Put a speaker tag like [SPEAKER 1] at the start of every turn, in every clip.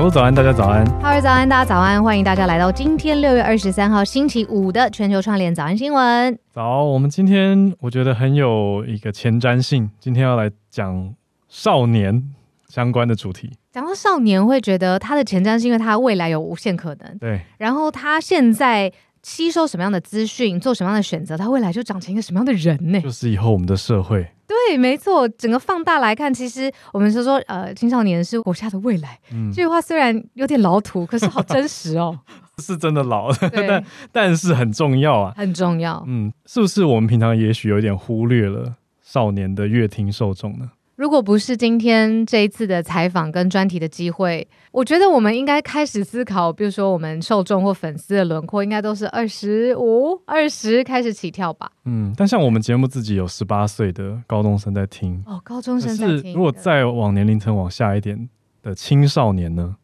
[SPEAKER 1] 小鹿早安，大家早安。
[SPEAKER 2] 哈喽早安，大家早安。欢迎大家来到今天六月二十三号星期五的全球串联早安新闻。
[SPEAKER 1] 早，我们今天我觉得很有一个前瞻性，今天要来讲少年相关的主题。
[SPEAKER 2] 讲到少年，会觉得他的前瞻是因为他未来有无限可能。
[SPEAKER 1] 对。
[SPEAKER 2] 然后他现在吸收什么样的资讯，做什么样的选择，他未来就长成一个什么样的人呢？
[SPEAKER 1] 就是以后我们的社会。
[SPEAKER 2] 对，没错，整个放大来看，其实我们是说，呃，青少年是国家的未来。嗯，这句话虽然有点老土，可是好真实哦。
[SPEAKER 1] 是真的老，但但是很重要啊，
[SPEAKER 2] 很重要。
[SPEAKER 1] 嗯，是不是我们平常也许有点忽略了少年的乐听受众呢？
[SPEAKER 2] 如果不是今天这一次的采访跟专题的机会，我觉得我们应该开始思考，比如说我们受众或粉丝的轮廓，应该都是二十五、二十开始起跳吧。
[SPEAKER 1] 嗯，但像我们节目自己有十八岁的高中生在听
[SPEAKER 2] 哦，高中生在听。
[SPEAKER 1] 如果再往年龄层往下一点的青少年呢？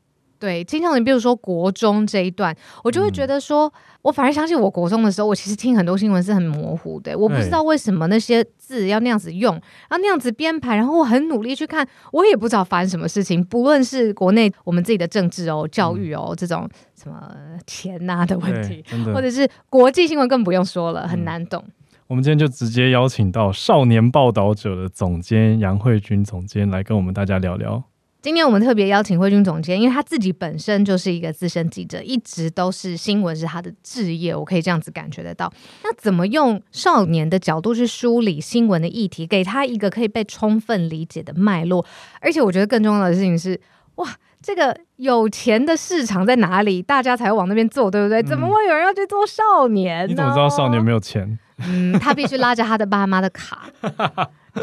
[SPEAKER 2] 对，青少年，比如说国中这一段，我就会觉得说，嗯、我反而相信，我国中的时候，我其实听很多新闻是很模糊的，我不知道为什么那些字要那样子用，然后那样子编排，然后我很努力去看，我也不知道发生什么事情。不论是国内我们自己的政治哦、教育哦、嗯、这种什么钱呐、啊、的问题，或者是国际新闻更不用说了，很难懂、嗯。
[SPEAKER 1] 我们今天就直接邀请到少年报道者的总监杨慧君总监来跟我们大家聊聊。
[SPEAKER 2] 今天我们特别邀请慧君总监，因为他自己本身就是一个资深记者，一直都是新闻是他的职业，我可以这样子感觉得到。那怎么用少年的角度去梳理新闻的议题，给他一个可以被充分理解的脉络？而且我觉得更重要的事情是，哇，这个有钱的市场在哪里，大家才会往那边做，对不对？嗯、怎么会有人要去做少年呢？
[SPEAKER 1] 你怎么知道少年没有钱？
[SPEAKER 2] 嗯，他必须拉着他的爸妈的卡，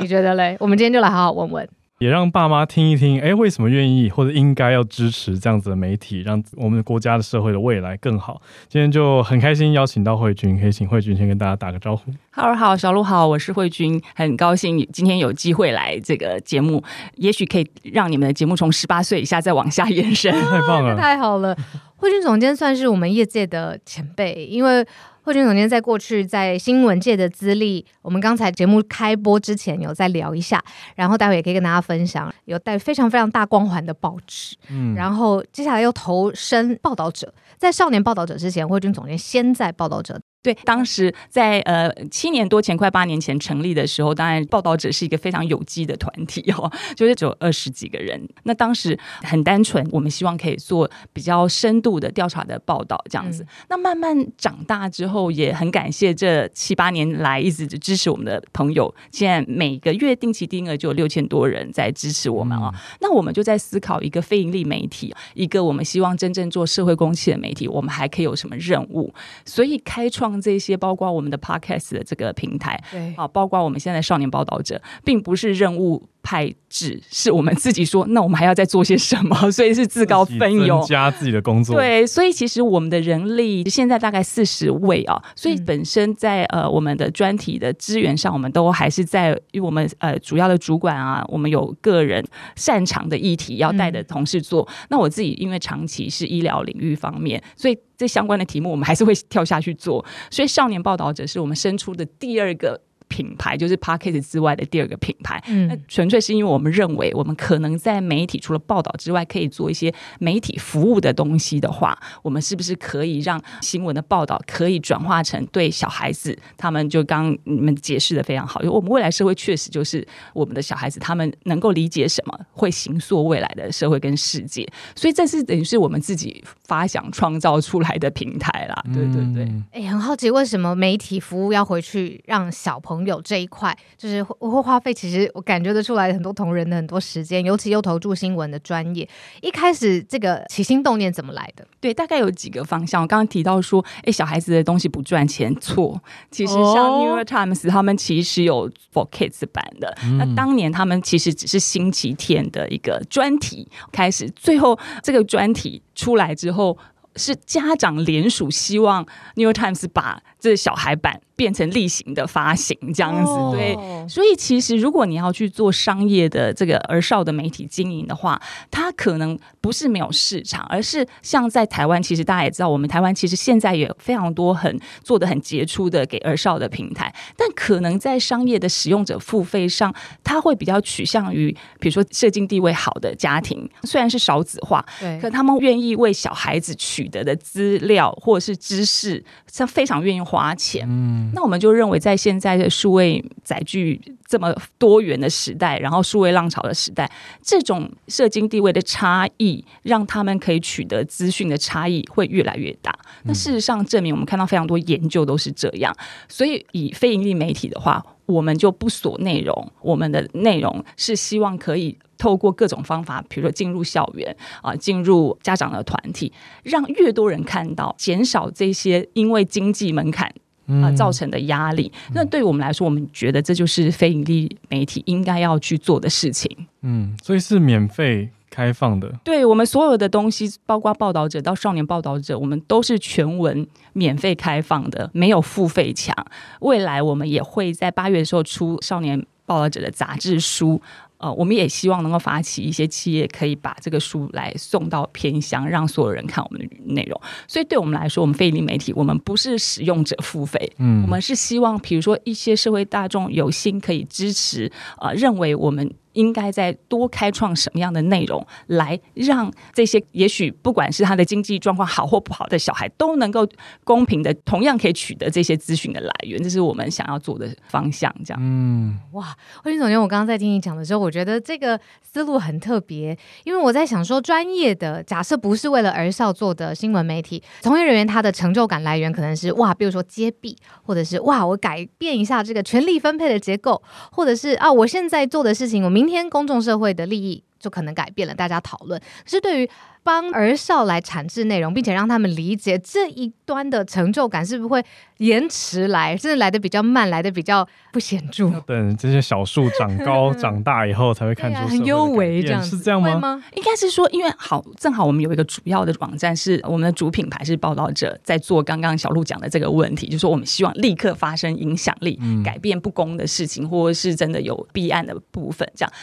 [SPEAKER 2] 你觉得嘞？我们今天就来好好问问。
[SPEAKER 1] 也让爸妈听一听，哎，为什么愿意或者应该要支持这样子的媒体，让我们国家的社会的未来更好？今天就很开心邀请到慧君，可以请慧君先跟大家打个招呼。
[SPEAKER 3] 哈喽好，小鹿好，我是慧君，很高兴今天有机会来这个节目，也许可以让你们的节目从十八岁以下再往下延伸。
[SPEAKER 1] 太棒了，
[SPEAKER 2] 太好了！慧君总监算是我们业界的前辈，因为。慧君总监在过去在新闻界的资历，我们刚才节目开播之前有再聊一下，然后待会也可以跟大家分享，有带非常非常大光环的报纸，嗯，然后接下来又投身报道者，在少年报道者之前，慧君总监先在报道者。对，当时在呃七年多前，快八年前成立的时候，当然报道者是一个非常有机的团体哦，就是只有二十几个人。那当时很单纯，我们希望可以做比较深度的调查的报道这样子。嗯、那慢慢长大之后，也很感谢这七八年来一直支持我们的朋友。现在每个月定期定额就有六千多人在支持我们啊、哦。嗯、那我们就在思考一个非盈利媒体，一个我们希望真正做社会公器的媒体，我们还可以有什么任务？所以开创。这些包括我们的 Podcast 的这个平台，对，啊，包括我们现在少年报道者，并不是任务派置，是我们自己说，那我们还要再做些什么？所以是自告奋勇
[SPEAKER 1] 加自己的工作。
[SPEAKER 3] 对，所以其实我们的人力现在大概四十位啊，所以本身在呃我们的专题的资源上，我们都还是在因为我们呃主要的主管啊，我们有个人擅长的议题要带的同事做。嗯、那我自己因为长期是医疗领域方面，所以。这相关的题目，我们还是会跳下去做。所以，少年报道者是我们生出的第二个品牌，就是 Podcast 之外的第二个品牌。
[SPEAKER 2] 嗯，
[SPEAKER 3] 那纯粹是因为我们认为，我们可能在媒体除了报道之外，可以做一些媒体服务的东西的话，我们是不是可以让新闻的报道可以转化成对小孩子，他们就刚你们解释的非常好，因为我们未来社会确实就是我们的小孩子，他们能够理解什么，会形塑未来的社会跟世界。所以这是等于是我们自己发想创造出来的平台啦。对对对。
[SPEAKER 2] 哎、欸，很好奇为什么媒体服务要回去让小朋友这一块，就是我会花费，其实我感觉得出来很多同仁的很多时间，尤其又投注新闻的专业。一开始这个起心动念怎么来的？
[SPEAKER 3] 对，大概有几个方向。我刚刚提到说，哎、欸，小孩子的东西不赚钱，错。其实像 New York Times 他们其实有 For Kids 版的，嗯、那当年他们其实只是星期天的一个专题开始，最后这个专题出来之后。是家长联署，希望《New York Times》把这小孩版变成例行的发行，这样子。哦、对，所以其实如果你要去做商业的这个儿少的媒体经营的话，它可能不是没有市场，而是像在台湾，其实大家也知道，我们台湾其实现在也有非常多很做的很杰出的给儿少的平台，但可能在商业的使用者付费上，它会比较取向于，比如说社经地位好的家庭，虽然是少子化，对，可他们愿意为小孩子取。取得的资料或者是知识，他非常愿意花钱。嗯，那我们就认为，在现在的数位载具这么多元的时代，然后数位浪潮的时代，这种社经地位的差异，让他们可以取得资讯的差异会越来越大。那事实上证明，我们看到非常多研究都是这样。所以，以非盈利媒体的话，我们就不锁内容，我们的内容是希望可以。透过各种方法，比如说进入校园啊，进入家长的团体，让越多人看到，减少这些因为经济门槛啊造成的压力。嗯、那对于我们来说，我们觉得这就是非盈利媒体应该要去做的事情。
[SPEAKER 1] 嗯，所以是免费开放的。
[SPEAKER 3] 对，我们所有的东西，包括报道者到少年报道者，我们都是全文免费开放的，没有付费墙。未来我们也会在八月的时候出少年报道者的杂志书。呃，我们也希望能够发起一些企业，可以把这个书来送到偏乡，让所有人看我们的内容。所以，对我们来说，我们非盈利媒体，我们不是使用者付费，嗯，我们是希望，比如说一些社会大众有心可以支持，呃，认为我们。应该再多开创什么样的内容，来让这些也许不管是他的经济状况好或不好的小孩，都能够公平的同样可以取得这些资讯的来源，这是我们想要做的方向。这样，嗯，
[SPEAKER 2] 哇，慧君总监，我刚刚在听你讲的时候，我觉得这个思路很特别，因为我在想说，专业的假设不是为了儿少做的新闻媒体，从业人员他的成就感来源可能是哇，比如说揭弊，或者是哇，我改变一下这个权力分配的结构，或者是啊，我现在做的事情，我明。明天公众社会的利益就可能改变了，大家讨论。可是对于帮儿少来产制内容，并且让他们理解这一端的成就感，是不是会延迟来，甚至来的比较慢，来的比较不显著？
[SPEAKER 1] 等这些小树长高 长大以后，才会看出、啊、
[SPEAKER 2] 很幽微这样，
[SPEAKER 1] 是这样吗？
[SPEAKER 2] 吗
[SPEAKER 3] 应该是说，因为好，正好我们有一个主要的网站，是我们的主品牌是报道者，在做刚刚小鹿讲的这个问题，就是说我们希望立刻发生影响力，嗯、改变不公的事情，或者是真的有弊案的部分，这样。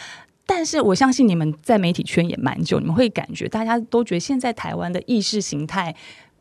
[SPEAKER 3] 但是我相信你们在媒体圈也蛮久，你们会感觉大家都觉得现在台湾的意识形态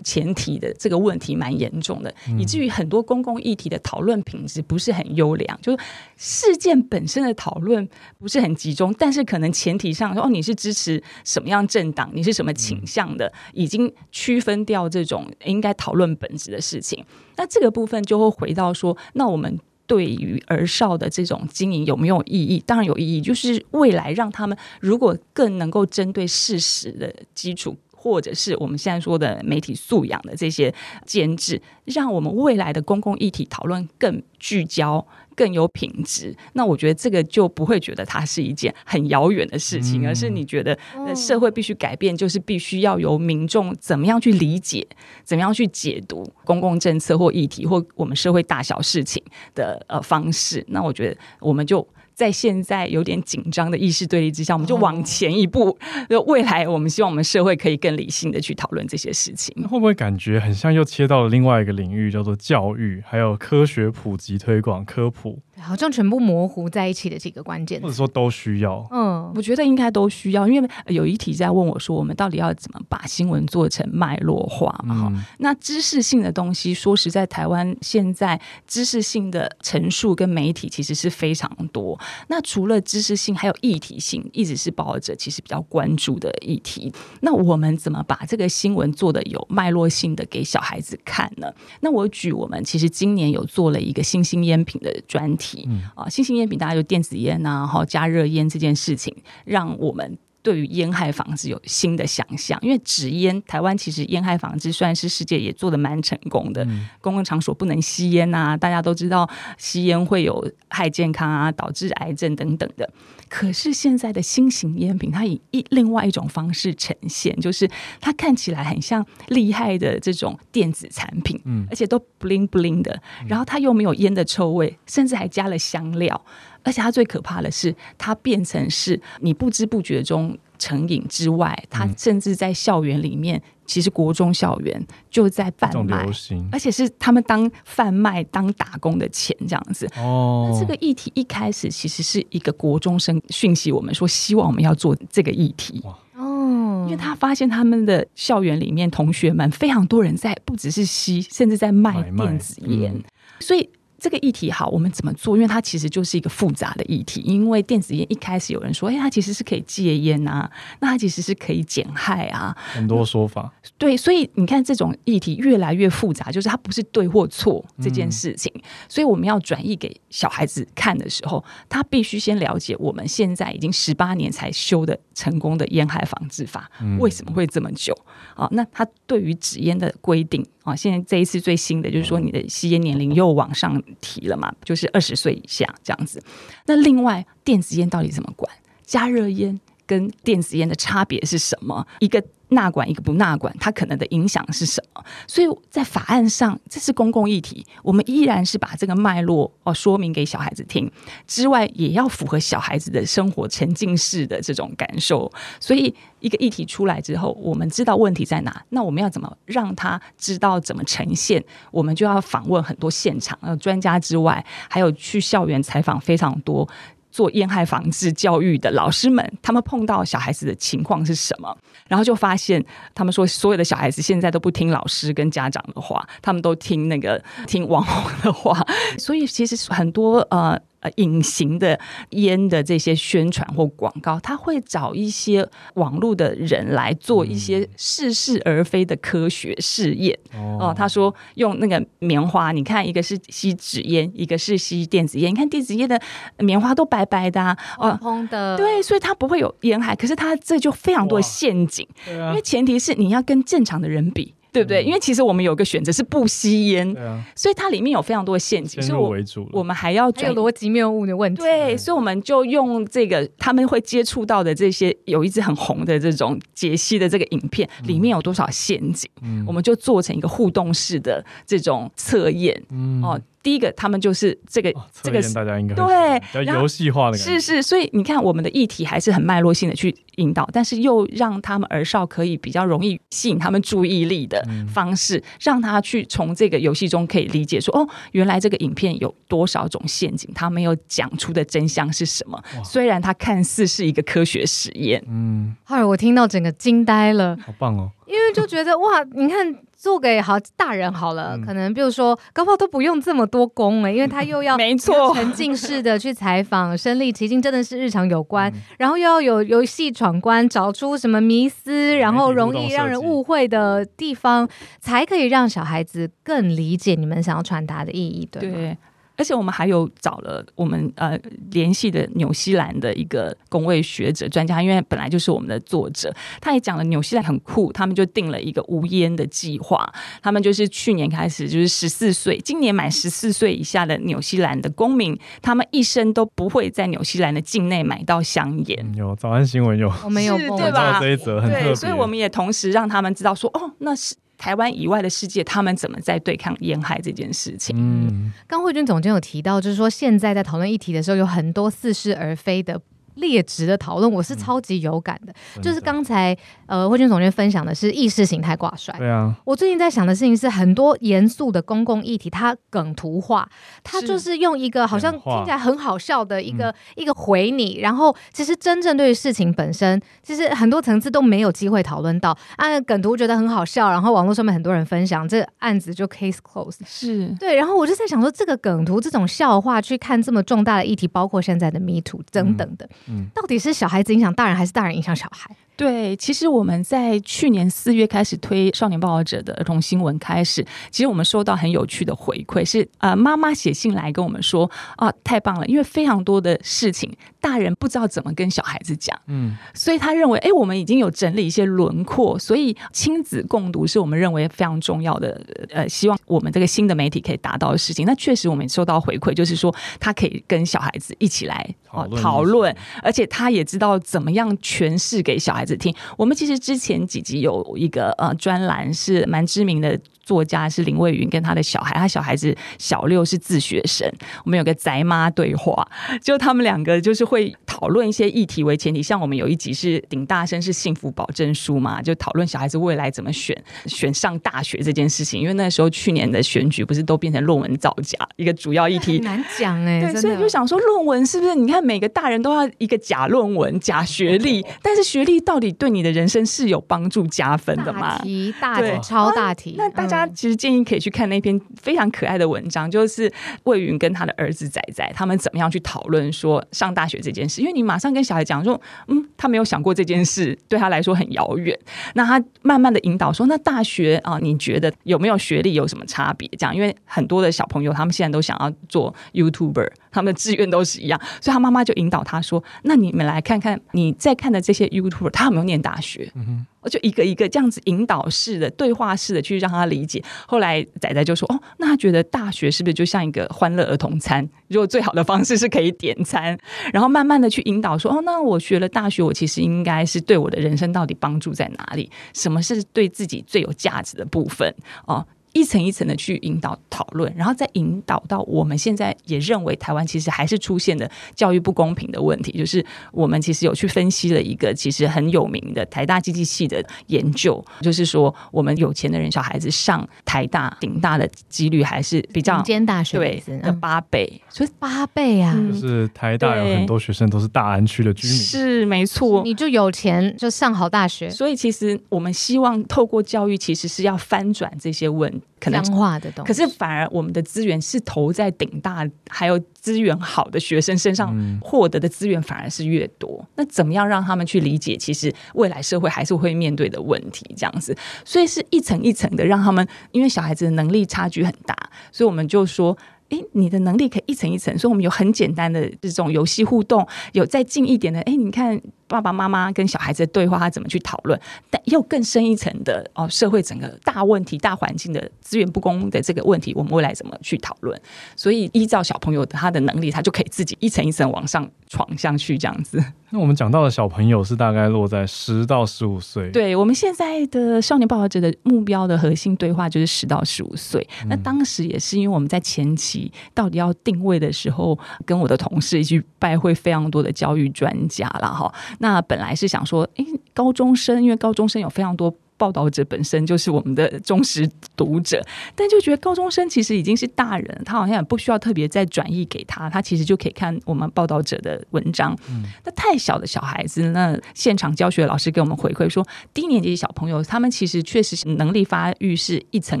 [SPEAKER 3] 前提的这个问题蛮严重的，以至于很多公共议题的讨论品质不是很优良，就是事件本身的讨论不是很集中，但是可能前提上说哦，你是支持什么样政党，你是什么倾向的，已经区分掉这种应该讨论本质的事情。那这个部分就会回到说，那我们。对于儿少的这种经营有没有意义？当然有意义，就是未来让他们如果更能够针对事实的基础，或者是我们现在说的媒体素养的这些监制，让我们未来的公共议题讨论更聚焦。更有品质，那我觉得这个就不会觉得它是一件很遥远的事情，嗯、而是你觉得社会必须改变，就是必须要由民众怎么样去理解，怎么样去解读公共政策或议题或我们社会大小事情的呃方式。那我觉得我们就在现在有点紧张的意识对立之下，我们就往前一步。就未来，我们希望我们社会可以更理性的去讨论这些事情。
[SPEAKER 1] 会不会感觉很像又切到了另外一个领域，叫做教育，还有科学普及推广、科普？
[SPEAKER 2] 好像全部模糊在一起的几个关键，
[SPEAKER 1] 或者说都需要。
[SPEAKER 3] 嗯，我觉得应该都需要，因为有一题在问我说，我们到底要怎么把新闻做成脉络化嘛？哈、嗯，那知识性的东西，说实在，台湾现在知识性的陈述跟媒体其实是非常多。那除了知识性，还有议题性，一直是报道者其实比较关注的议题。那我们怎么把这个新闻做的有脉络性的给小孩子看呢？那我举我们其实今年有做了一个新兴烟品的专题。嗯啊，新兴烟品，大家就电子烟啊，哈，加热烟这件事情，让我们对于烟害防治有新的想象。因为纸烟，台湾其实烟害防治算是世界也做得蛮成功的。嗯、公共场所不能吸烟啊，大家都知道吸烟会有害健康啊，导致癌症等等的。可是现在的新型烟品，它以一另外一种方式呈现，就是它看起来很像厉害的这种电子产品，嗯，而且都 bling bling 的，然后它又没有烟的臭味，甚至还加了香料，而且它最可怕的是，它变成是你不知不觉中。成瘾之外，它甚至在校园里面，嗯、其实国中校园就在贩卖，而且是他们当贩卖当打工的钱这样子。哦，那这个议题一开始其实是一个国中生讯息我们说，希望我们要做这个议题。哦，因为他发现他们的校园里面同学们非常多人在不只是吸，甚至在卖电子烟，嗯、所以。这个议题好，我们怎么做？因为它其实就是一个复杂的议题。因为电子烟一开始有人说，哎，它其实是可以戒烟啊，那它其实是可以减害啊，
[SPEAKER 1] 很多说法。
[SPEAKER 3] 对，所以你看这种议题越来越复杂，就是它不是对或错这件事情。嗯、所以我们要转译给小孩子看的时候，他必须先了解我们现在已经十八年才修的成功的烟害防治法，嗯、为什么会这么久啊？那他对于纸烟的规定啊，现在这一次最新的就是说，你的吸烟年龄又往上。提了嘛，就是二十岁以下这样子。那另外，电子烟到底怎么管？加热烟跟电子烟的差别是什么？一个。纳管一个不纳管，它可能的影响是什么？所以在法案上，这是公共议题，我们依然是把这个脉络哦说明给小孩子听，之外也要符合小孩子的生活沉浸式的这种感受。所以一个议题出来之后，我们知道问题在哪，那我们要怎么让他知道怎么呈现？我们就要访问很多现场呃专家之外，还有去校园采访非常多。做烟害防治教育的老师们，他们碰到小孩子的情况是什么？然后就发现，他们说所有的小孩子现在都不听老师跟家长的话，他们都听那个听网红的话，所以其实很多呃。隐形的烟的这些宣传或广告，他会找一些网络的人来做一些似是而非的科学试验。哦、嗯呃，他说用那个棉花，你看一个是吸纸烟，一个是吸电子烟。你看电子烟的棉花都白白的、啊，
[SPEAKER 2] 哦，红的，
[SPEAKER 3] 对，所以它不会有烟害。可是它这就非常多的陷阱，啊、因为前提是你要跟正常的人比。对不对？因为其实我们有个选择是不吸烟，对啊，所以它里面有非常多的陷阱，所以我我们还要
[SPEAKER 2] 还有逻辑谬误的问题。
[SPEAKER 3] 对，所以我们就用这个他们会接触到的这些有一支很红的这种解析的这个影片，里面有多少陷阱，嗯，我们就做成一个互动式的这种测验，嗯哦。第一个，他们就是这个，这个
[SPEAKER 1] 大家应该
[SPEAKER 3] 对，
[SPEAKER 1] 比较游戏化的感觉。
[SPEAKER 3] 是是，所以你看，我们的议题还是很脉络性的去引导，但是又让他们儿少可以比较容易吸引他们注意力的方式，嗯、让他去从这个游戏中可以理解说，哦，原来这个影片有多少种陷阱，他没有讲出的真相是什么。虽然它看似是一个科学实验，嗯，
[SPEAKER 2] 后来我听到整个惊呆了，
[SPEAKER 1] 好棒哦，
[SPEAKER 2] 因为就觉得哇，你看。做给好大人好了，嗯、可能比如说高炮都不用这么多工了，因为他又要
[SPEAKER 3] 没错
[SPEAKER 2] 沉浸式的去采访，身历其境真的是日常有关，嗯、然后又要有游戏闯关，找出什么迷思，然后容易让人误会的地方，才可以让小孩子更理解你们想要传达的意义，对吗？对。
[SPEAKER 3] 而且我们还有找了我们呃联系的纽西兰的一个公位学者专家，因为本来就是我们的作者，他也讲了纽西兰很酷，他们就定了一个无烟的计划。他们就是去年开始，就是十四岁，今年满十四岁以下的纽西兰的公民，他们一生都不会在纽西兰的境内买到香烟。
[SPEAKER 1] 嗯、有早安新闻有，
[SPEAKER 2] 我们有
[SPEAKER 3] 对吧？
[SPEAKER 1] 这一则很特别，
[SPEAKER 3] 对，所以我们也同时让他们知道说，哦，那是。台湾以外的世界，他们怎么在对抗沿海这件事情？
[SPEAKER 1] 嗯，
[SPEAKER 2] 刚慧君总监有提到，就是说现在在讨论议题的时候，有很多似是而非的。劣质的讨论，我是超级有感的。嗯、就是刚才呃，慧君总监分享的是意识形态挂帅。
[SPEAKER 1] 对啊，
[SPEAKER 2] 我最近在想的事情是，很多严肃的公共议题，它梗图化，它就是用一个好像听起来很好笑的一个一个回你，然后其实真正对于事情本身，其实很多层次都没有机会讨论到。啊，梗图觉得很好笑，然后网络上面很多人分享，这案子就 case closed。
[SPEAKER 3] 是
[SPEAKER 2] 对，然后我就在想说，这个梗图这种笑话去看这么重大的议题，包括现在的 Me Too 等等的。
[SPEAKER 1] 嗯，
[SPEAKER 2] 到底是小孩子影响大人，还是大人影响小孩？
[SPEAKER 3] 对，其实我们在去年四月开始推《少年报导者》的儿童新闻开始，其实我们收到很有趣的回馈，是呃妈妈写信来跟我们说啊，太棒了，因为非常多的事情大人不知道怎么跟小孩子讲，
[SPEAKER 1] 嗯，
[SPEAKER 3] 所以他认为，哎，我们已经有整理一些轮廓，所以亲子共读是我们认为非常重要的，呃，希望我们这个新的媒体可以达到的事情。那确实我们收到回馈，就是说他可以跟小孩子一起来讨论，讨论，而且他也知道怎么样诠释给小孩子听。我们其实之前几集有一个呃专栏是蛮知名的。作家是林蔚云跟他的小孩，他小孩子小六是自学生。我们有个宅妈对话，就他们两个就是会讨论一些议题为前提。像我们有一集是顶大生是幸福保证书嘛，就讨论小孩子未来怎么选选上大学这件事情。因为那时候去年的选举不是都变成论文造假一个主要议题，
[SPEAKER 2] 难讲哎、欸。
[SPEAKER 3] 对，所以就想说论文是不是？你看每个大人都要一个假论文、假学历，但是学历到底对你的人生是有帮助加分的吗？
[SPEAKER 2] 大题大题超大题，
[SPEAKER 3] 那大家。他其实建议可以去看那篇非常可爱的文章，就是魏云跟他的儿子仔仔他们怎么样去讨论说上大学这件事。因为你马上跟小孩讲说，嗯，他没有想过这件事，对他来说很遥远。那他慢慢的引导说，那大学啊，你觉得有没有学历有什么差别？这样，因为很多的小朋友他们现在都想要做 YouTuber，他们的志愿都是一样，所以他妈妈就引导他说，那你们来看看你在看的这些 YouTuber，他有没有念大学？嗯哼。就一个一个这样子引导式的、对话式的去让他理解。后来仔仔就说：“哦，那他觉得大学是不是就像一个欢乐儿童餐？如果最好的方式是可以点餐，然后慢慢的去引导说：哦，那我学了大学，我其实应该是对我的人生到底帮助在哪里？什么是对自己最有价值的部分？哦。”一层一层的去引导讨论，然后再引导到我们现在也认为台湾其实还是出现的教育不公平的问题，就是我们其实有去分析了一个其实很有名的台大经济系的研究，就是说我们有钱的人小孩子上台大、顶大的几率还是比较
[SPEAKER 2] 尖大学
[SPEAKER 3] 对的八倍，所以
[SPEAKER 2] 八倍啊，
[SPEAKER 1] 就是台大有很多学生都是大安区的居民，
[SPEAKER 3] 是没错，
[SPEAKER 2] 你就有钱就上好大学，
[SPEAKER 3] 所以其实我们希望透过教育，其实是要翻转这些问题。可能
[SPEAKER 2] 化的东西，
[SPEAKER 3] 可是反而我们的资源是投在顶大，还有资源好的学生身上，获得的资源反而是越多。那怎么样让他们去理解，其实未来社会还是会面对的问题？这样子，所以是一层一层的让他们，因为小孩子的能力差距很大，所以我们就说。哎，你的能力可以一层一层，所以我们有很简单的这种游戏互动，有再近一点的。哎，你看爸爸妈妈跟小孩子的对话，他怎么去讨论？但又更深一层的哦，社会整个大问题、大环境的资源不公的这个问题，我们未来怎么去讨论？所以依照小朋友的他的能力，他就可以自己一层一层往上闯上去，这样子。
[SPEAKER 1] 那我们讲到的小朋友是大概落在十到十五岁。
[SPEAKER 3] 对，我们现在的少年报导者的目标的核心对话就是十到十五岁。嗯。那当时也是因为我们在前期到底要定位的时候，跟我的同事一起拜会非常多的教育专家了哈。那本来是想说，诶，高中生，因为高中生有非常多。报道者本身就是我们的忠实读者，但就觉得高中生其实已经是大人，他好像也不需要特别再转译给他，他其实就可以看我们报道者的文章。嗯，那太小的小孩子，那现场教学老师给我们回馈说，低年级的小朋友他们其实确实能力发育是一层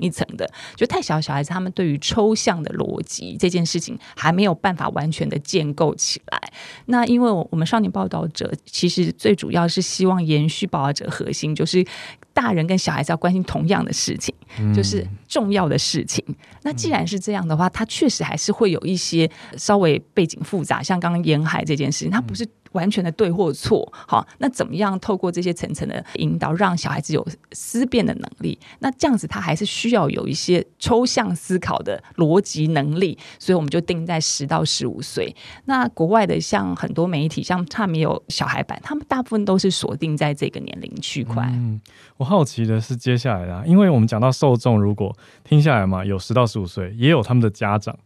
[SPEAKER 3] 一层的，就太小的小孩子，他们对于抽象的逻辑这件事情还没有办法完全的建构起来。那因为我们少年报道者其实最主要是希望延续报道者核心，就是。大人跟小孩子要关心同样的事情，就是重要的事情。那既然是这样的话，他确实还是会有一些稍微背景复杂，像刚刚沿海这件事情，它不是完全的对或错。好，那怎么样透过这些层层的引导，让小孩子有思辨的能力？那这样子他还是需要有一些抽象思考的逻辑能力，所以我们就定在十到十五岁。那国外的像很多媒体，像他们有小孩版，他们大部分都是锁定在这个年龄区块。
[SPEAKER 1] 嗯，我好奇的是接下来啊，因为我们讲到受众，如果听下来嘛，有十到十五岁，也有他们的家长。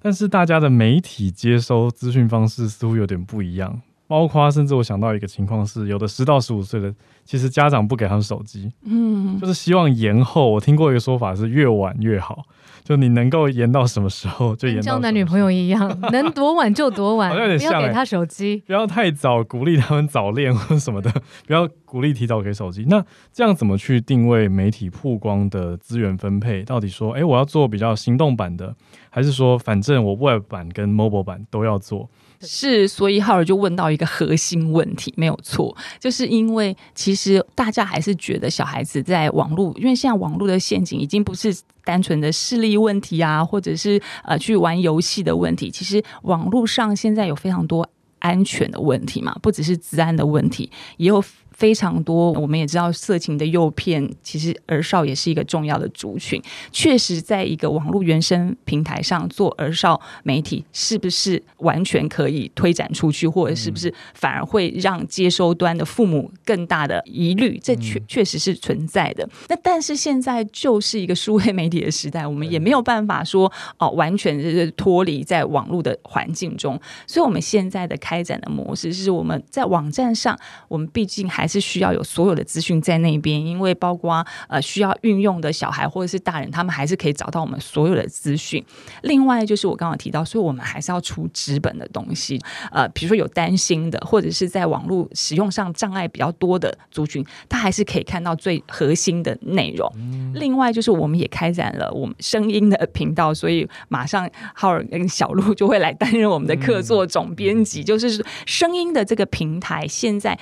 [SPEAKER 1] 但是大家的媒体接收资讯方式似乎有点不一样，包括甚至我想到一个情况是，有的十到十五岁的，其实家长不给他们手机，嗯，就是希望延后。我听过一个说法是越晚越好。就你能够延到什么时候就延到，像男
[SPEAKER 2] 女朋友一样，能多晚就多晚，
[SPEAKER 1] 好像有点像、欸。
[SPEAKER 2] 不要给他手机，
[SPEAKER 1] 不要太早鼓励他们早恋或什么的，不要鼓励提早给手机。那这样怎么去定位媒体曝光的资源分配？到底说，哎、欸，我要做比较行动版的，还是说，反正我 Web 版跟 Mobile 版都要做？
[SPEAKER 3] 是，所以浩尔就问到一个核心问题，没有错，就是因为其实大家还是觉得小孩子在网络，因为现在网络的陷阱已经不是单纯的视力问题啊，或者是呃去玩游戏的问题，其实网络上现在有非常多安全的问题嘛，不只是治安的问题，也有。非常多，我们也知道色情的诱骗，其实儿少也是一个重要的族群。确实，在一个网络原生平台上做儿少媒体，是不是完全可以推展出去，或者是不是反而会让接收端的父母更大的疑虑？这确确实是存在的。那但是现在就是一个数位媒体的时代，我们也没有办法说哦，完全是脱离在网络的环境中。所以，我们现在的开展的模式是我们在网站上，我们毕竟还是。需要有所有的资讯在那边，因为包括呃需要运用的小孩或者是大人，他们还是可以找到我们所有的资讯。另外就是我刚刚提到，所以我们还是要出纸本的东西。呃，比如说有担心的，或者是在网络使用上障碍比较多的族群，他还是可以看到最核心的内容。嗯、另外就是我们也开展了我们声音的频道，所以马上浩尔跟小鹿就会来担任我们的客座总编辑，嗯、就是声音的这个平台现在。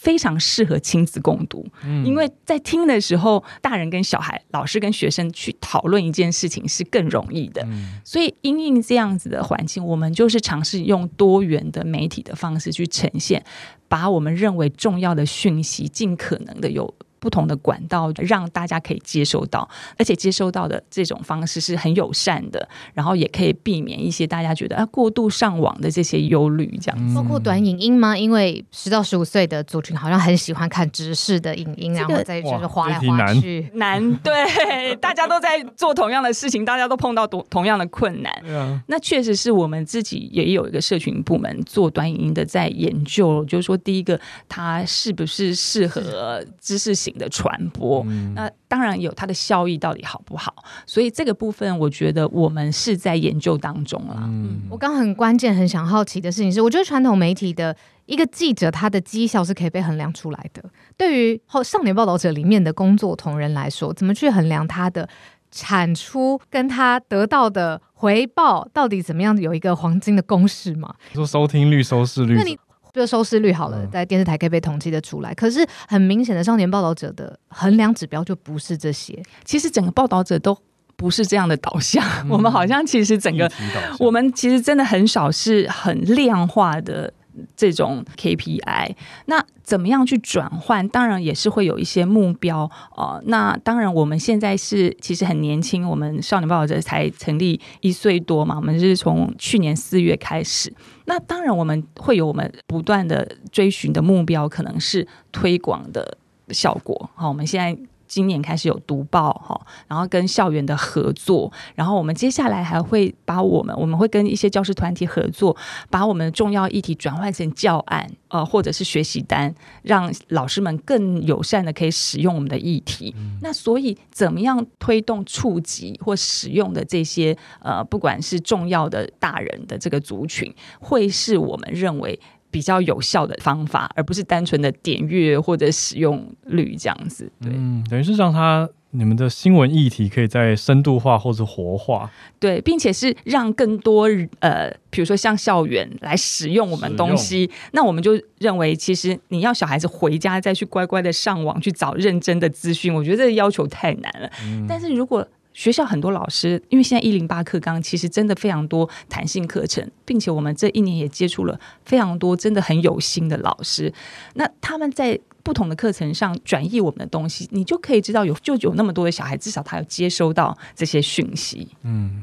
[SPEAKER 3] 非常适合亲子共读，嗯，因为在听的时候，大人跟小孩、老师跟学生去讨论一件事情是更容易的。嗯，所以因应这样子的环境，我们就是尝试用多元的媒体的方式去呈现，把我们认为重要的讯息尽可能的有。不同的管道让大家可以接收到，而且接收到的这种方式是很友善的，然后也可以避免一些大家觉得啊过度上网的这些忧虑，这样子。
[SPEAKER 2] 包括短影音吗？因为十到十五岁的族群好像很喜欢看直视的影音，这个、然后再就是划来划去。
[SPEAKER 3] 难，对，大家都在做同样的事情，大家都碰到同同样的困难。啊、那确实是我们自己也有一个社群部门做短影音的，在研究，就是说第一个它是不是适合知识型。的传播，嗯、那当然有它的效益，到底好不好？所以这个部分，我觉得我们是在研究当中了。嗯，
[SPEAKER 2] 我刚很关键、很想好奇的事情是，我觉得传统媒体的一个记者，他的绩效是可以被衡量出来的。对于后少年报道者里面的工作同仁来说，怎么去衡量他的产出跟他得到的回报，到底怎么样？有一个黄金的公式吗？
[SPEAKER 1] 说收听率、收视率，那你。
[SPEAKER 2] 比如收视率好了，在电视台可以被统计的出来。嗯、可是很明显的，少年报道者的衡量指标就不是这些。
[SPEAKER 3] 其实整个报道者都不是这样的导向。嗯、我们好像其实整个，我们其实真的很少是很量化的。这种 KPI，那怎么样去转换？当然也是会有一些目标哦、呃。那当然，我们现在是其实很年轻，我们少年报者才成立一岁多嘛，我们是从去年四月开始。那当然，我们会有我们不断的追寻的目标，可能是推广的效果。好，我们现在。今年开始有读报哈，然后跟校园的合作，然后我们接下来还会把我们，我们会跟一些教师团体合作，把我们的重要议题转换成教案，呃，或者是学习单，让老师们更友善的可以使用我们的议题。嗯、那所以怎么样推动触及或使用的这些呃，不管是重要的大人的这个族群，会是我们认为。比较有效的方法，而不是单纯的点阅或者使用率这样子。对，
[SPEAKER 1] 嗯，等于是让它你们的新闻议题可以在深度化或者活化。
[SPEAKER 3] 对，并且是让更多呃，比如说像校园来使用我们东西，那我们就认为，其实你要小孩子回家再去乖乖的上网去找认真的资讯，我觉得这个要求太难了。嗯，但是如果学校很多老师，因为现在一零八课纲其实真的非常多弹性课程，并且我们这一年也接触了非常多真的很有心的老师。那他们在不同的课程上转译我们的东西，你就可以知道有就有那么多的小孩，至少他有接收到这些讯息。
[SPEAKER 1] 嗯。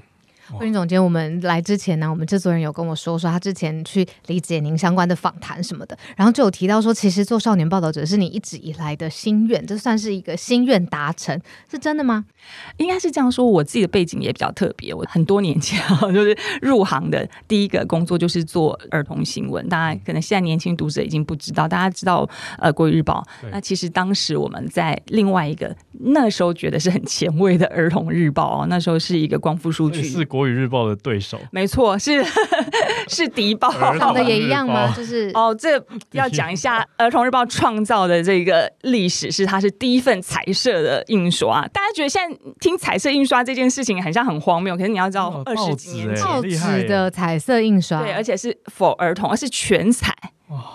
[SPEAKER 2] 慧云总监，我们来之前呢，我们制作人有跟我说说他之前去理解您相关的访谈什么的，然后就有提到说，其实做少年报道者是你一直以来的心愿，这算是一个心愿达成，是真的吗？
[SPEAKER 3] 应该是这样说，我自己的背景也比较特别，我很多年前啊，就是入行的第一个工作就是做儿童新闻。大家可能现在年轻读者已经不知道，大家知道呃国语日报，那其实当时我们在另外一个那时候觉得是很前卫的儿童日报哦，那时候是一个光复书局。
[SPEAKER 1] 国语日报的对手，
[SPEAKER 3] 没错，是 是敌报，
[SPEAKER 2] 长得也一样吗？就是
[SPEAKER 3] 哦，这要讲一下 儿童日报创造的这个历史，是它是第一份彩色的印刷。大家觉得现在听彩色印刷这件事情很像很荒谬，可是你要知道，二十几年前。
[SPEAKER 2] 报纸的彩色印刷，
[SPEAKER 3] 对，而且是 for 儿童，而是全彩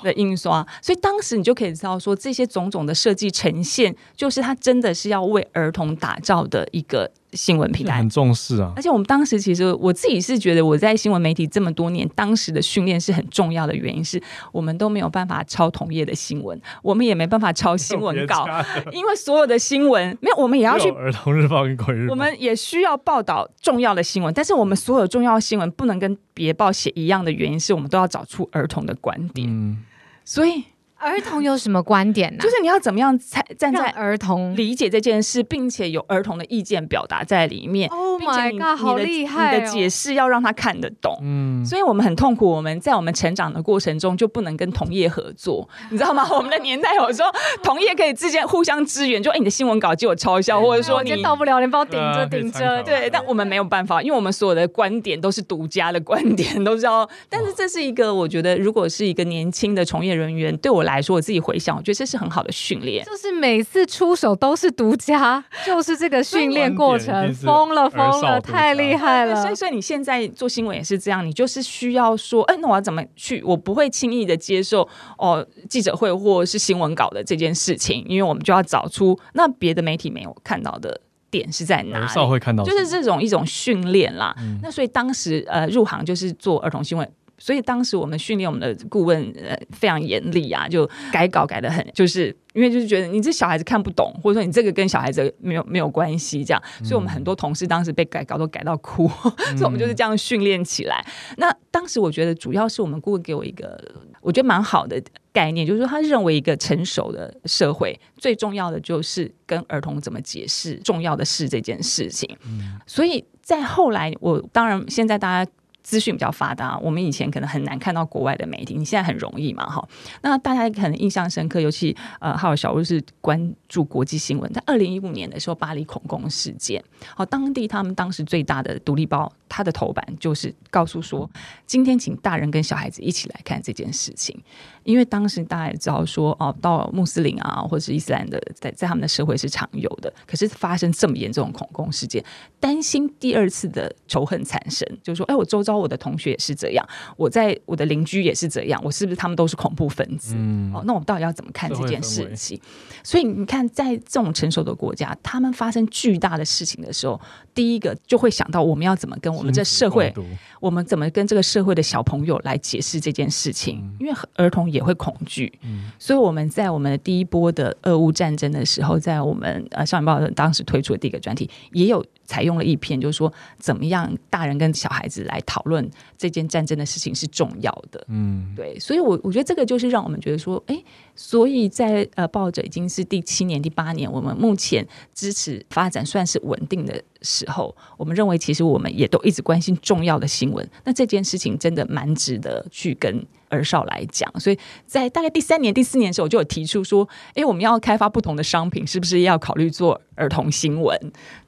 [SPEAKER 3] 的印刷，所以当时你就可以知道说，这些种种的设计呈现，就是它真的是要为儿童打造的一个。新闻平台。
[SPEAKER 1] 很重视啊，
[SPEAKER 3] 而且我们当时其实我自己是觉得我在新闻媒体这么多年，当时的训练是很重要的原因是我们都没有办法抄同业的新闻，我们也没办法抄新闻 稿，因为所有的新闻没有，我们也要去
[SPEAKER 1] 儿童日报跟国日报，
[SPEAKER 3] 我们也需要报道重要的新闻，但是我们所有重要的新闻不能跟别报写一样的原因是我们都要找出儿童的观点，嗯，所以。
[SPEAKER 2] 儿童有什么观点呢？
[SPEAKER 3] 就是你要怎么样才站在
[SPEAKER 2] 儿童
[SPEAKER 3] 理解这件事，并且有儿童的意见表达在里面。
[SPEAKER 2] Oh my god，好厉害！
[SPEAKER 3] 你的解释要让他看得懂。嗯，所以我们很痛苦。我们在我们成长的过程中就不能跟同业合作，你知道吗？我们的年代有时候同业可以之间互相支援，就哎，你的新闻稿借我抄一下，或者说你
[SPEAKER 2] 到不了，你帮我顶着顶着。
[SPEAKER 3] 对，但我们没有办法，因为我们所有的观点都是独家的观点，都是要。但是这是一个，我觉得如果是一个年轻的从业人员，对我来说，我自己回想。我觉得这是很好的训练，
[SPEAKER 2] 就是每次出手都是独家，就是这个训练过程，疯了疯了，太厉害了。
[SPEAKER 3] 所以，所以你现在做新闻也是这样，你就是需要说，哎，那我要怎么去？我不会轻易的接受哦，记者会或是新闻稿的这件事情，因为我们就要找出那别的媒体没有看到的点是在哪里，
[SPEAKER 1] 会看到，
[SPEAKER 3] 就是这种一种训练啦。嗯、那所以当时呃入行就是做儿童新闻。所以当时我们训练我们的顾问呃非常严厉啊，就改稿改的很，就是因为就是觉得你这小孩子看不懂，或者说你这个跟小孩子没有没有关系这样，所以我们很多同事当时被改稿都改到哭，嗯、所以我们就是这样训练起来。那当时我觉得主要是我们顾问给我一个我觉得蛮好的概念，就是说他认为一个成熟的社会最重要的就是跟儿童怎么解释重要的事这件事情。嗯、所以在后来我当然现在大家。资讯比较发达，我们以前可能很难看到国外的媒体，你现在很容易嘛，哈。那大家可能印象深刻，尤其呃，还有小吴是关注国际新闻，在二零一五年的时候，巴黎恐攻事件，好，当地他们当时最大的独立报，它的头版就是告诉说，今天请大人跟小孩子一起来看这件事情。因为当时大家也知道说，哦，到穆斯林啊，或者是伊斯兰的，在在他们的社会是常有的。可是发生这么严重的恐攻事件，担心第二次的仇恨产生，就是说，哎，我周遭我的同学也是这样，我在我的邻居也是这样，我是不是他们都是恐怖分子？嗯，哦，那我们到底要怎么看这件事情？所以你看，在这种成熟的国家，他们发生巨大的事情的时候，第一个就会想到我们要怎么跟我们这社会，我们怎么跟这个社会的小朋友来解释这件事情？嗯，因为儿童。也会恐惧，嗯，所以我们在我们的第一波的俄乌战争的时候，在我们呃少年报当时推出的第一个专题，也有采用了一篇，就是说怎么样大人跟小孩子来讨论这件战争的事情是重要的，嗯，对，所以我我觉得这个就是让我们觉得说，哎，所以在呃报纸已经是第七年、第八年，我们目前支持发展算是稳定的时候，我们认为其实我们也都一直关心重要的新闻，那这件事情真的蛮值得去跟。儿少来讲，所以在大概第三年、第四年的时候，我就有提出说：“诶，我们要开发不同的商品，是不是要考虑做儿童新闻？”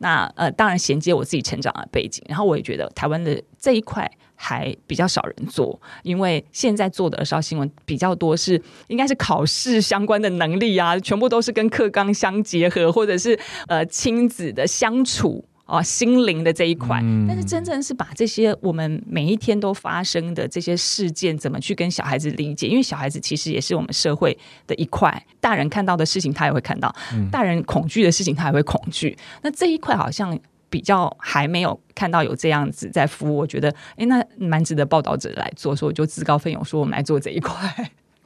[SPEAKER 3] 那呃，当然衔接我自己成长的背景，然后我也觉得台湾的这一块还比较少人做，因为现在做的儿少新闻比较多是应该是考试相关的能力啊，全部都是跟课纲相结合，或者是呃亲子的相处。啊，心灵的这一块，嗯、但是真正是把这些我们每一天都发生的这些事件，怎么去跟小孩子理解？因为小孩子其实也是我们社会的一块，大人看到的事情他也会看到，嗯、大人恐惧的事情他也会恐惧。那这一块好像。比较还没有看到有这样子在服务，我觉得哎，那蛮值得报道者来做，所以我就自告奋勇说我们来做这一块。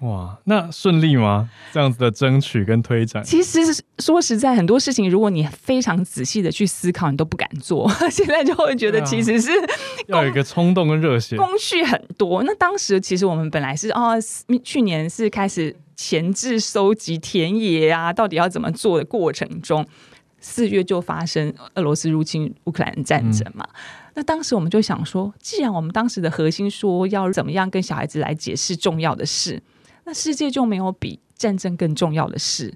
[SPEAKER 1] 哇，那顺利吗？这样子的争取跟推展，
[SPEAKER 3] 其实说实在，很多事情如果你非常仔细的去思考，你都不敢做。现在就会觉得其实是、啊、
[SPEAKER 1] 要有一个冲动跟热血，
[SPEAKER 3] 工序很多。那当时其实我们本来是哦，去年是开始前置收集田野啊，到底要怎么做的过程中，四月就发生俄罗斯入侵乌克兰战争嘛。嗯、那当时我们就想说，既然我们当时的核心说要怎么样跟小孩子来解释重要的事。那世界就没有比战争更重要的事，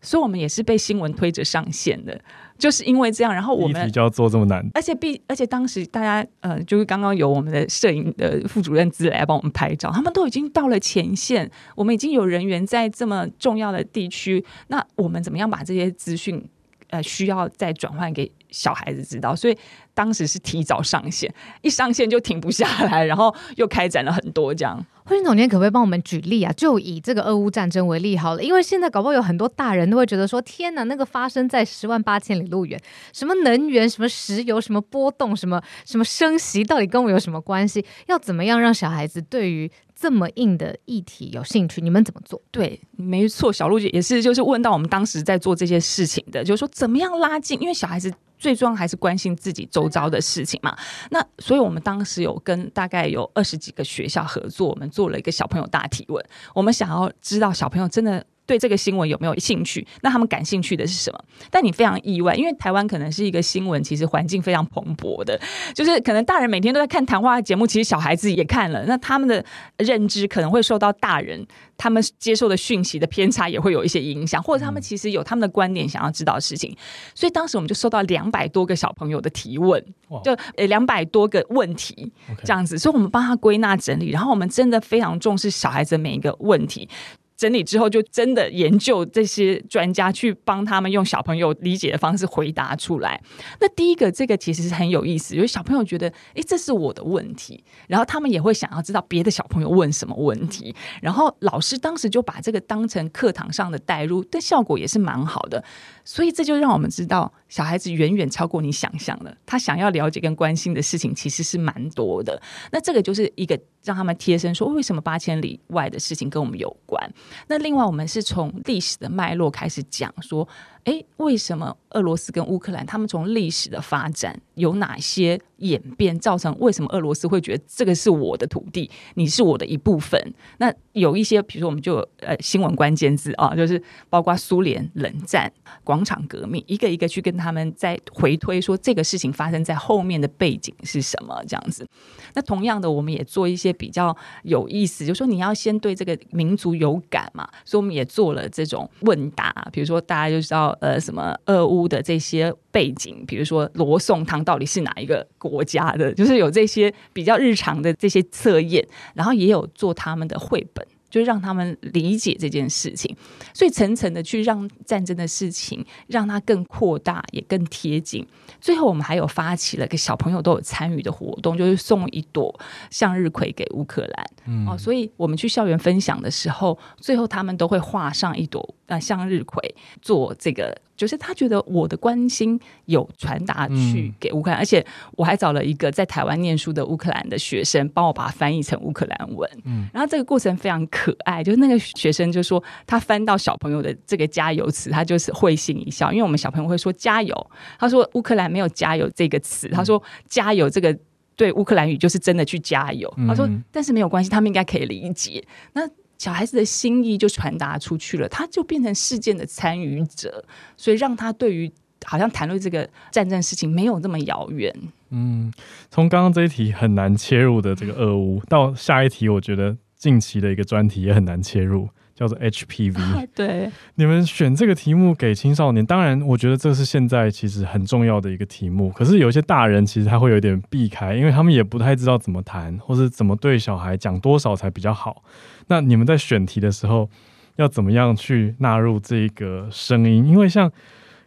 [SPEAKER 3] 所以我们也是被新闻推着上线的，就是因为这样。然后我们
[SPEAKER 1] 就要做这么难，
[SPEAKER 3] 而且必而且当时大家呃，就是刚刚有我们的摄影的副主任资来帮我们拍照，他们都已经到了前线，我们已经有人员在这么重要的地区，那我们怎么样把这些资讯呃需要再转换给小孩子知道？所以当时是提早上线，一上线就停不下来，然后又开展了很多这样。
[SPEAKER 2] 慧君总监可不可以帮我们举例啊？就以这个俄乌战争为例好了，因为现在搞不好有很多大人都会觉得说：天哪，那个发生在十万八千里路远，什么能源、什么石油、什么波动、什么什么升息，到底跟我有什么关系？要怎么样让小孩子对于这么硬的议题有兴趣？你们怎么做？
[SPEAKER 3] 对，没错，小鹿姐也是，就是问到我们当时在做这些事情的，就是说怎么样拉近，因为小孩子。最重要还是关心自己周遭的事情嘛。那所以我们当时有跟大概有二十几个学校合作，我们做了一个小朋友大提问。我们想要知道小朋友真的。对这个新闻有没有兴趣？那他们感兴趣的是什么？但你非常意外，因为台湾可能是一个新闻，其实环境非常蓬勃的，就是可能大人每天都在看谈话节目，其实小孩子也看了，那他们的认知可能会受到大人他们接受的讯息的偏差，也会有一些影响，或者他们其实有他们的观点想要知道的事情。所以当时我们就收到两百多个小朋友的提问，就呃两百多个问题这样子，所以我们帮他归纳整理，然后我们真的非常重视小孩子的每一个问题。整理之后，就真的研究这些专家去帮他们用小朋友理解的方式回答出来。那第一个，这个其实是很有意思，因为小朋友觉得，诶，这是我的问题，然后他们也会想要知道别的小朋友问什么问题。然后老师当时就把这个当成课堂上的带入，但效果也是蛮好的。所以这就让我们知道，小孩子远远超过你想象的，他想要了解跟关心的事情其实是蛮多的。那这个就是一个。让他们贴身说，为什么八千里外的事情跟我们有关？那另外，我们是从历史的脉络开始讲说。哎，为什么俄罗斯跟乌克兰他们从历史的发展有哪些演变，造成为什么俄罗斯会觉得这个是我的土地，你是我的一部分？那有一些，比如说我们就呃新闻关键字啊，就是包括苏联冷战、广场革命，一个一个去跟他们再回推说这个事情发生在后面的背景是什么这样子。那同样的，我们也做一些比较有意思，就说你要先对这个民族有感嘛，所以我们也做了这种问答，比如说大家就知道。呃，什么俄乌的这些背景，比如说罗宋汤到底是哪一个国家的，就是有这些比较日常的这些测验，然后也有做他们的绘本。就让他们理解这件事情，所以层层的去让战争的事情让它更扩大，也更贴近。最后，我们还有发起了个小朋友都有参与的活动，就是送一朵向日葵给乌克兰。嗯、哦，所以我们去校园分享的时候，最后他们都会画上一朵呃向日葵，做这个。就是他觉得我的关心有传达去给乌克兰，嗯、而且我还找了一个在台湾念书的乌克兰的学生，帮我把它翻译成乌克兰文。嗯，然后这个过程非常可爱，就是那个学生就说他翻到小朋友的这个加油词，他就是会心一笑，因为我们小朋友会说加油，他说乌克兰没有加油这个词，他说加油这个对乌克兰语就是真的去加油。他说，但是没有关系，他们应该可以理解。那。小孩子的心意就传达出去了，他就变成事件的参与者，所以让他对于好像谈论这个战争事情没有那么遥远。
[SPEAKER 1] 嗯，从刚刚这一题很难切入的这个俄乌，到下一题，我觉得近期的一个专题也很难切入。叫做 HPV，
[SPEAKER 3] 啊，对，
[SPEAKER 1] 你们选这个题目给青少年，当然，我觉得这是现在其实很重要的一个题目。可是有一些大人其实他会有点避开，因为他们也不太知道怎么谈，或是怎么对小孩讲多少才比较好。那你们在选题的时候，要怎么样去纳入这个声音？因为像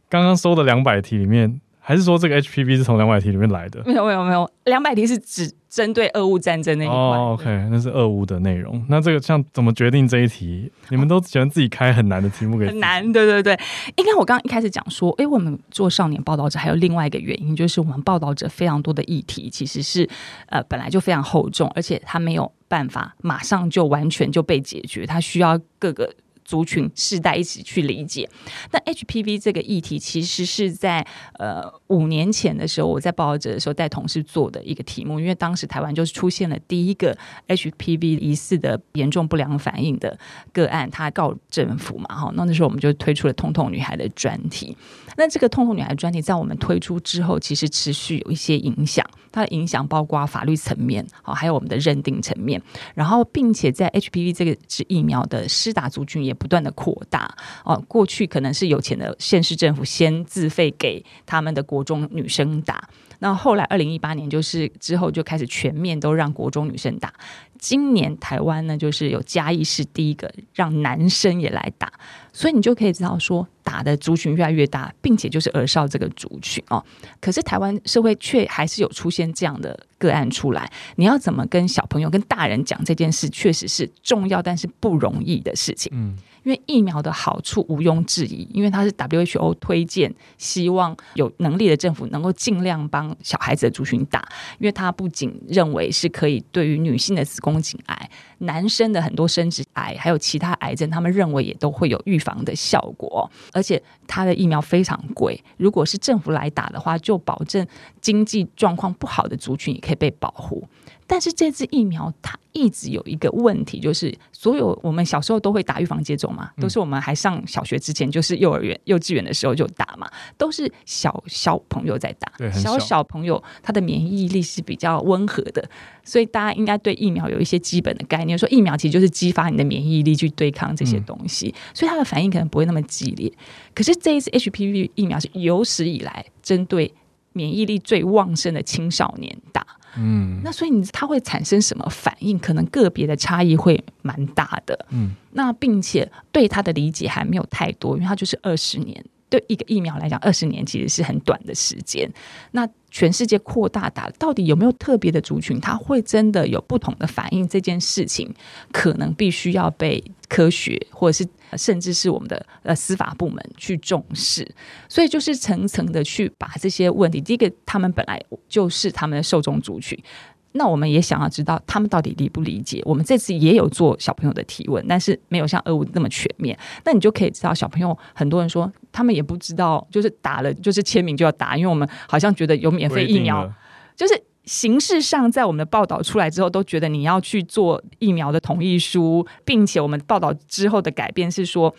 [SPEAKER 1] 刚刚搜的两百题里面。还是说这个 HPV 是从两百题里面来的？
[SPEAKER 3] 没有没有没有，两百题是只针对俄乌战争那一块。
[SPEAKER 1] 哦，OK，那是俄乌的内容。那这个像怎么决定这一题？你们都喜欢自己开很难的题目给？
[SPEAKER 3] 很难，对对对。应该我刚刚一开始讲说，哎，我们做少年报道者还有另外一个原因，就是我们报道者非常多的议题其实是呃本来就非常厚重，而且它没有办法马上就完全就被解决，它需要各个。族群世代一起去理解，那 HPV 这个议题其实是在呃五年前的时候，我在报道者的时候带同事做的一个题目，因为当时台湾就是出现了第一个 HPV 疑似的严重不良反应的个案，他告政府嘛，哈，那那时候我们就推出了“痛痛女孩”的专题。那这个“痛痛女孩”专题在我们推出之后，其实持续有一些影响，它的影响包括法律层面，好，还有我们的认定层面，然后并且在 HPV 这个是疫苗的施打族群也。不断的扩大。哦，过去可能是有钱的县市政府先自费给他们的国中女生打，那后来二零一八年就是之后就开始全面都让国中女生打。今年台湾呢，就是有嘉义市第一个让男生也来打，所以你就可以知道说，打的族群越来越大，并且就是儿少这个族群哦。可是台湾社会却还是有出现这样的个案出来，你要怎么跟小朋友、跟大人讲这件事，确实是重要但是不容易的事情。嗯。因为疫苗的好处毋庸置疑，因为它是 WHO 推荐，希望有能力的政府能够尽量帮小孩子的族群打，因为它不仅认为是可以对于女性的子宫颈癌、男生的很多生殖癌，还有其他癌症，他们认为也都会有预防的效果，而且它的疫苗非常贵，如果是政府来打的话，就保证经济状况不好的族群也可以被保护。但是这支疫苗它一直有一个问题，就是所有我们小时候都会打预防接种嘛，都是我们还上小学之前，就是幼儿园、幼稚园的时候就打嘛，都是小小朋友在打，小小朋友他的免疫力是比较温和的，所以大家应该对疫苗有一些基本的概念，说疫苗其实就是激发你的免疫力去对抗这些东西，所以它的反应可能不会那么激烈。可是这一次 HPV 疫苗是有史以来针对免疫力最旺盛的青少年打。嗯，那所以你它会产生什么反应？可能个别的差异会蛮大的。嗯，那并且对它的理解还没有太多，因为它就是二十年，对一个疫苗来讲，二十年其实是很短的时间。那全世界扩大打，到底有没有特别的族群，它会真的有不同的反应？这件事情可能必须要被科学或者是。甚至是我们的呃司法部门去重视，所以就是层层的去把这些问题，第一个他们本来就是他们的受众族群，那我们也想要知道他们到底理不理解。我们这次也有做小朋友的提问，但是没有像俄乌那么全面。那你就可以知道，小朋友很多人说他们也不知道，就是打了就是签名就要打，因为我们好像觉得有免费疫苗，就是。形式上，在我们的报道出来之后，都觉得你要去做疫苗的同意书，并且我们报道之后的改变是说，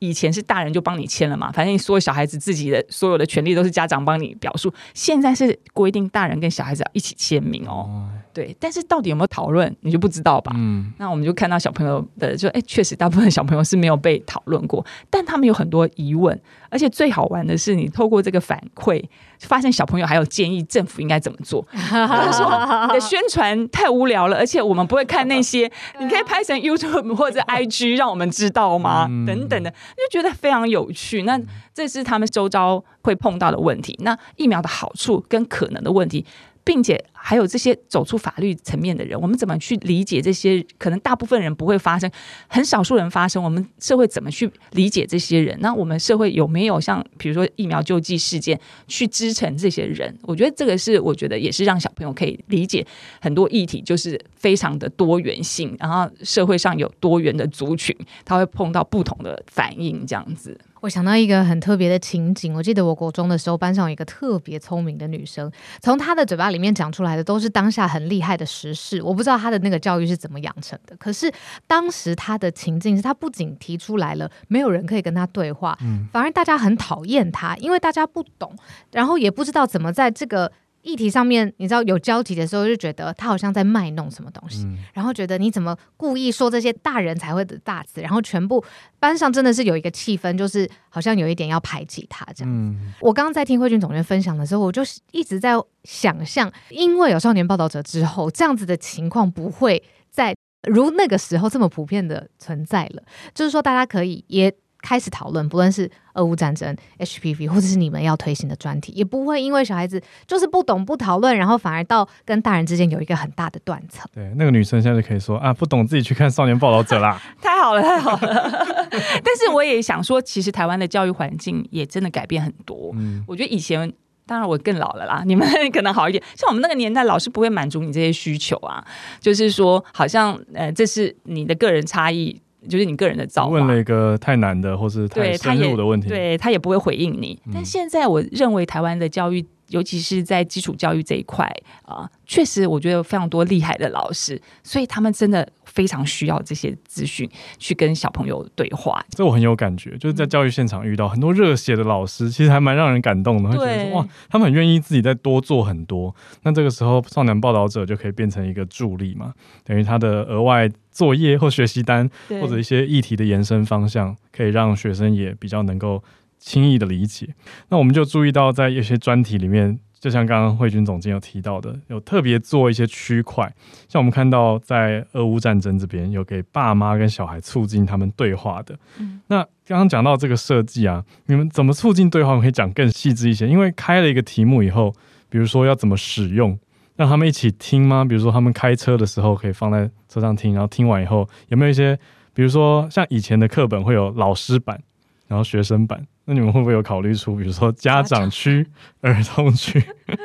[SPEAKER 3] 以前是大人就帮你签了嘛，反正所有小孩子自己的所有的权利都是家长帮你表述，现在是规定大人跟小孩子要一起签名哦。对，但是到底有没有讨论，你就不知道吧？嗯，那我们就看到小朋友的，就哎，确实大部分小朋友是没有被讨论过，但他们有很多疑问，而且最好玩的是，你透过这个反馈，发现小朋友还有建议政府应该怎么做。就是说你的宣传太无聊了，而且我们不会看那些，你可以拍成 YouTube 或者 IG 让我们知道吗？嗯、等等的，就觉得非常有趣。那这是他们周遭会碰到的问题。那疫苗的好处跟可能的问题。并且还有这些走出法律层面的人，我们怎么去理解这些？可能大部分人不会发生，很少数人发生。我们社会怎么去理解这些人？那我们社会有没有像比如说疫苗救济事件去支撑这些人？我觉得这个是我觉得也是让小朋友可以理解很多议题，就是非常的多元性。然后社会上有多元的族群，他会碰到不同的反应，这样子。
[SPEAKER 2] 我想到一个很特别的情景，我记得我国中的时候，班上有一个特别聪明的女生，从她的嘴巴里面讲出来的都是当下很厉害的时事。我不知道他的那个教育是怎么养成的，可是当时他的情境是，他不仅提出来了，没有人可以跟他对话，反而大家很讨厌他，因为大家不懂，然后也不知道怎么在这个。议题上面，你知道有交集的时候，就觉得他好像在卖弄什么东西，嗯、然后觉得你怎么故意说这些大人才会的大词，然后全部班上真的是有一个气氛，就是好像有一点要排挤他这样我刚刚在听慧君总监分享的时候，我就一直在想象，因为有少年报道者之后，这样子的情况不会再如那个时候这么普遍的存在了。就是说，大家可以也。开始讨论，不论是俄乌战争、HPV，或者是你们要推行的专题，也不会因为小孩子就是不懂不讨论，然后反而到跟大人之间有一个很大的断层。
[SPEAKER 1] 对，那个女生现在就可以说啊，不懂自己去看《少年报道者》啦。
[SPEAKER 3] 太好了，太好了。但是我也想说，其实台湾的教育环境也真的改变很多。嗯，我觉得以前，当然我更老了啦，你们可能好一点。像我们那个年代，老师不会满足你这些需求啊，就是说，好像呃，这是你的个人差异。就是你个人的造化。问
[SPEAKER 1] 了一个太难的或是太深入的问题，
[SPEAKER 3] 对，他也不会回应你。嗯、但现在我认为台湾的教育，尤其是在基础教育这一块啊，确实我觉得有非常多厉害的老师，所以他们真的非常需要这些资讯去跟小朋友对话。
[SPEAKER 1] 这我很有感觉，就是在教育现场遇到很多热血的老师，其实还蛮让人感动的。会觉得说哇，他们很愿意自己再多做很多。那这个时候，少年报道者就可以变成一个助力嘛，等于他的额外作业或学习单，或者一些议题的延伸方向，可以让学生也比较能够。轻易的理解，那我们就注意到，在一些专题里面，就像刚刚慧君总监有提到的，有特别做一些区块，像我们看到在俄乌战争这边，有给爸妈跟小孩促进他们对话的。嗯，那刚刚讲到这个设计啊，你们怎么促进对话？我们可以讲更细致一些，因为开了一个题目以后，比如说要怎么使用，让他们一起听吗？比如说他们开车的时候可以放在车上听，然后听完以后有没有一些，比如说像以前的课本会有老师版，然后学生版。那你们会不会有考虑出，比如说家长区、儿童区？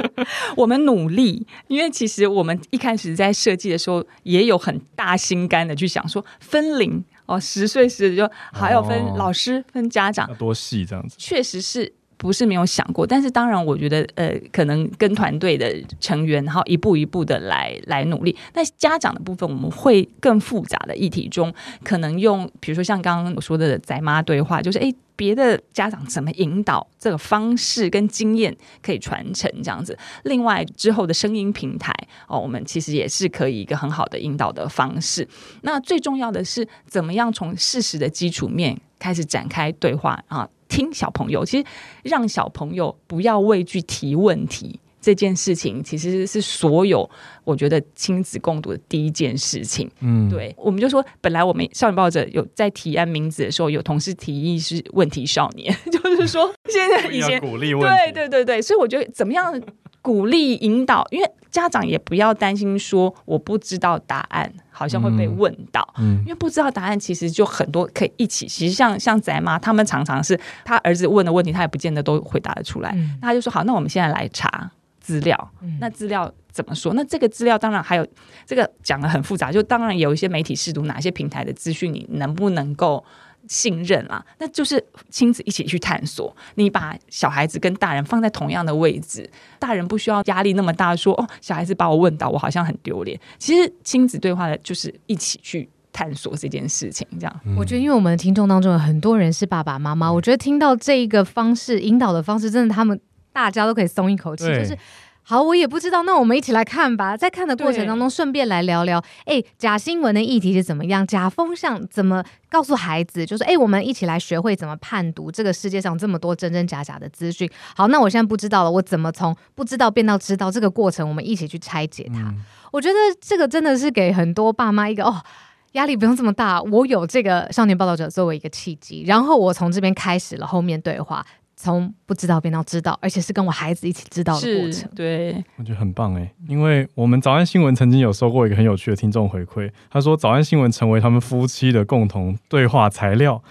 [SPEAKER 3] 我们努力，因为其实我们一开始在设计的时候，也有很大心肝的去想说分龄哦，十岁时就还要分老师、哦、分家长，
[SPEAKER 1] 多细这样子，
[SPEAKER 3] 确实是。不是没有想过，但是当然，我觉得呃，可能跟团队的成员，然后一步一步的来来努力。那家长的部分，我们会更复杂的议题中，可能用比如说像刚刚我说的宅妈对话，就是诶，别的家长怎么引导这个方式跟经验可以传承这样子。另外之后的声音平台哦，我们其实也是可以一个很好的引导的方式。那最重要的是，怎么样从事实的基础面开始展开对话啊？听小朋友，其实让小朋友不要畏惧提问题这件事情，其实是所有我觉得亲子共读的第一件事情。嗯，对，我们就说，本来我们少年报者有在提案名字的时候，有同事提议是问题少年，就是说现在以前
[SPEAKER 1] 鼓励问
[SPEAKER 3] 题，对对对对，所以我觉得怎么样？鼓励引导，因为家长也不要担心说我不知道答案，好像会被问到。嗯，因为不知道答案，其实就很多可以一起。其实像像宅妈，他们常常是他儿子问的问题，他也不见得都回答得出来。嗯，那他就说好，那我们现在来查资料。嗯，那资料怎么说？那这个资料当然还有这个讲的很复杂，就当然有一些媒体试读，哪些平台的资讯你能不能够？信任啦，那就是亲子一起去探索。你把小孩子跟大人放在同样的位置，大人不需要压力那么大说，说哦，小孩子把我问到，我好像很丢脸。其实亲子对话的就是一起去探索这件事情。这样，
[SPEAKER 2] 嗯、我觉得，因为我们的听众当中有很多人是爸爸妈妈，我觉得听到这一个方式引导的方式，真的他们大家都可以松一口气，就是。好，我也不知道，那我们一起来看吧。在看的过程当中，顺便来聊聊，哎，假新闻的议题是怎么样？假风向怎么告诉孩子？就是，哎，我们一起来学会怎么判读这个世界上这么多真真假假的资讯。好，那我现在不知道了，我怎么从不知道变到知道这个过程？我们一起去拆解它。嗯、我觉得这个真的是给很多爸妈一个哦，压力不用这么大。我有这个少年报道者作为一个契机，然后我从这边开始了后面对话。从不知道变到知道，而且是跟我孩子一起知道的过程。
[SPEAKER 3] 对，
[SPEAKER 1] 我觉得很棒哎，因为我们早安新闻曾经有收过一个很有趣的听众回馈，他说早安新闻成为他们夫妻的共同对话材料。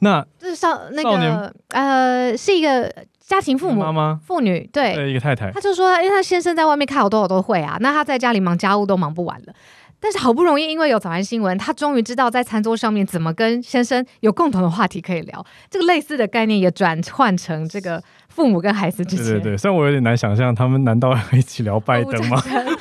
[SPEAKER 1] 那这是少那个年
[SPEAKER 2] 呃，是一个家庭父母妈妈妇女对，
[SPEAKER 1] 对一个太太，
[SPEAKER 2] 他就说，因为他先生在外面开好多好多会啊，那他在家里忙家务都忙不完了。但是好不容易，因为有早安新闻，他终于知道在餐桌上面怎么跟先生有共同的话题可以聊。这个类似的概念也转换成这个。父母跟孩子之间，
[SPEAKER 1] 对对对，虽然我有点难想象，他们难道要一起聊拜登吗？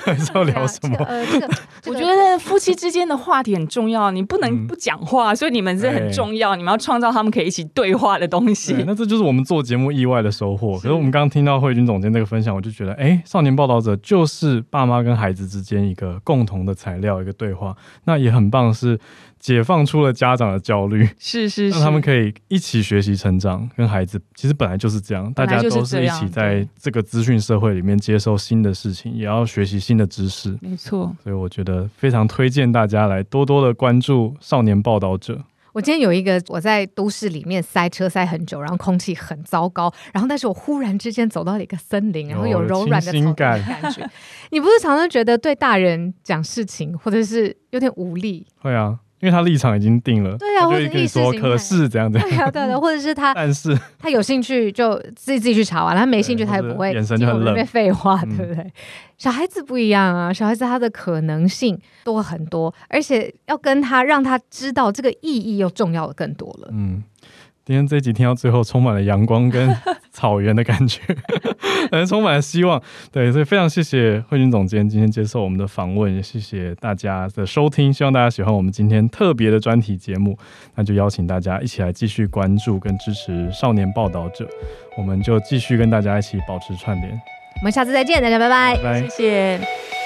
[SPEAKER 1] 还是 要聊什么？
[SPEAKER 2] 呃，这个
[SPEAKER 3] 我觉得夫妻之间的话题很重要，你不能不讲话，嗯、所以你们是很重要，你们要创造他们可以一起对话的东西。
[SPEAKER 1] 那这就是我们做节目意外的收获。可是我们刚刚听到慧君总监这个分享，我就觉得，哎、欸，少年报道者就是爸妈跟孩子之间一个共同的材料，一个对话，那也很棒是。解放出了家长的焦虑，
[SPEAKER 3] 是是是，
[SPEAKER 1] 让他们可以一起学习成长，跟孩子其实本来就是这样，大家都是一起在这个资讯社会里面接受新的事情，也要学习新的知识，
[SPEAKER 3] 没错。
[SPEAKER 1] 所以我觉得非常推荐大家来多多的关注少年报道者。
[SPEAKER 2] 我今天有一个，我在都市里面塞车塞很久，然后空气很糟糕，然后但是我忽然之间走到了一个森林，然后有柔软的草感觉。你不是常常觉得对大人讲事情，或者是有点无力？
[SPEAKER 1] 会啊。因为他立场已经定了，
[SPEAKER 2] 对啊，
[SPEAKER 1] 或者跟你说可是这样子，
[SPEAKER 2] 对啊，对的，或者是他，
[SPEAKER 1] 但是
[SPEAKER 2] 他有兴趣就自己自己去查完，他没兴趣他也不会，
[SPEAKER 1] 眼神就很冷，
[SPEAKER 2] 废话，对不对？嗯、小孩子不一样啊，小孩子他的可能性多很多，而且要跟他让他知道这个意义又重要的更多了，
[SPEAKER 1] 嗯。今天这一集听到最后，充满了阳光跟 草原的感觉，感觉充满了希望。对，所以非常谢谢慧君总监今天接受我们的访问，也谢谢大家的收听。希望大家喜欢我们今天特别的专题节目，那就邀请大家一起来继续关注跟支持少年报道者。我们就继续跟大家一起保持串联。
[SPEAKER 2] 我们下次再见，大家拜拜，
[SPEAKER 1] 拜拜，
[SPEAKER 3] 谢谢。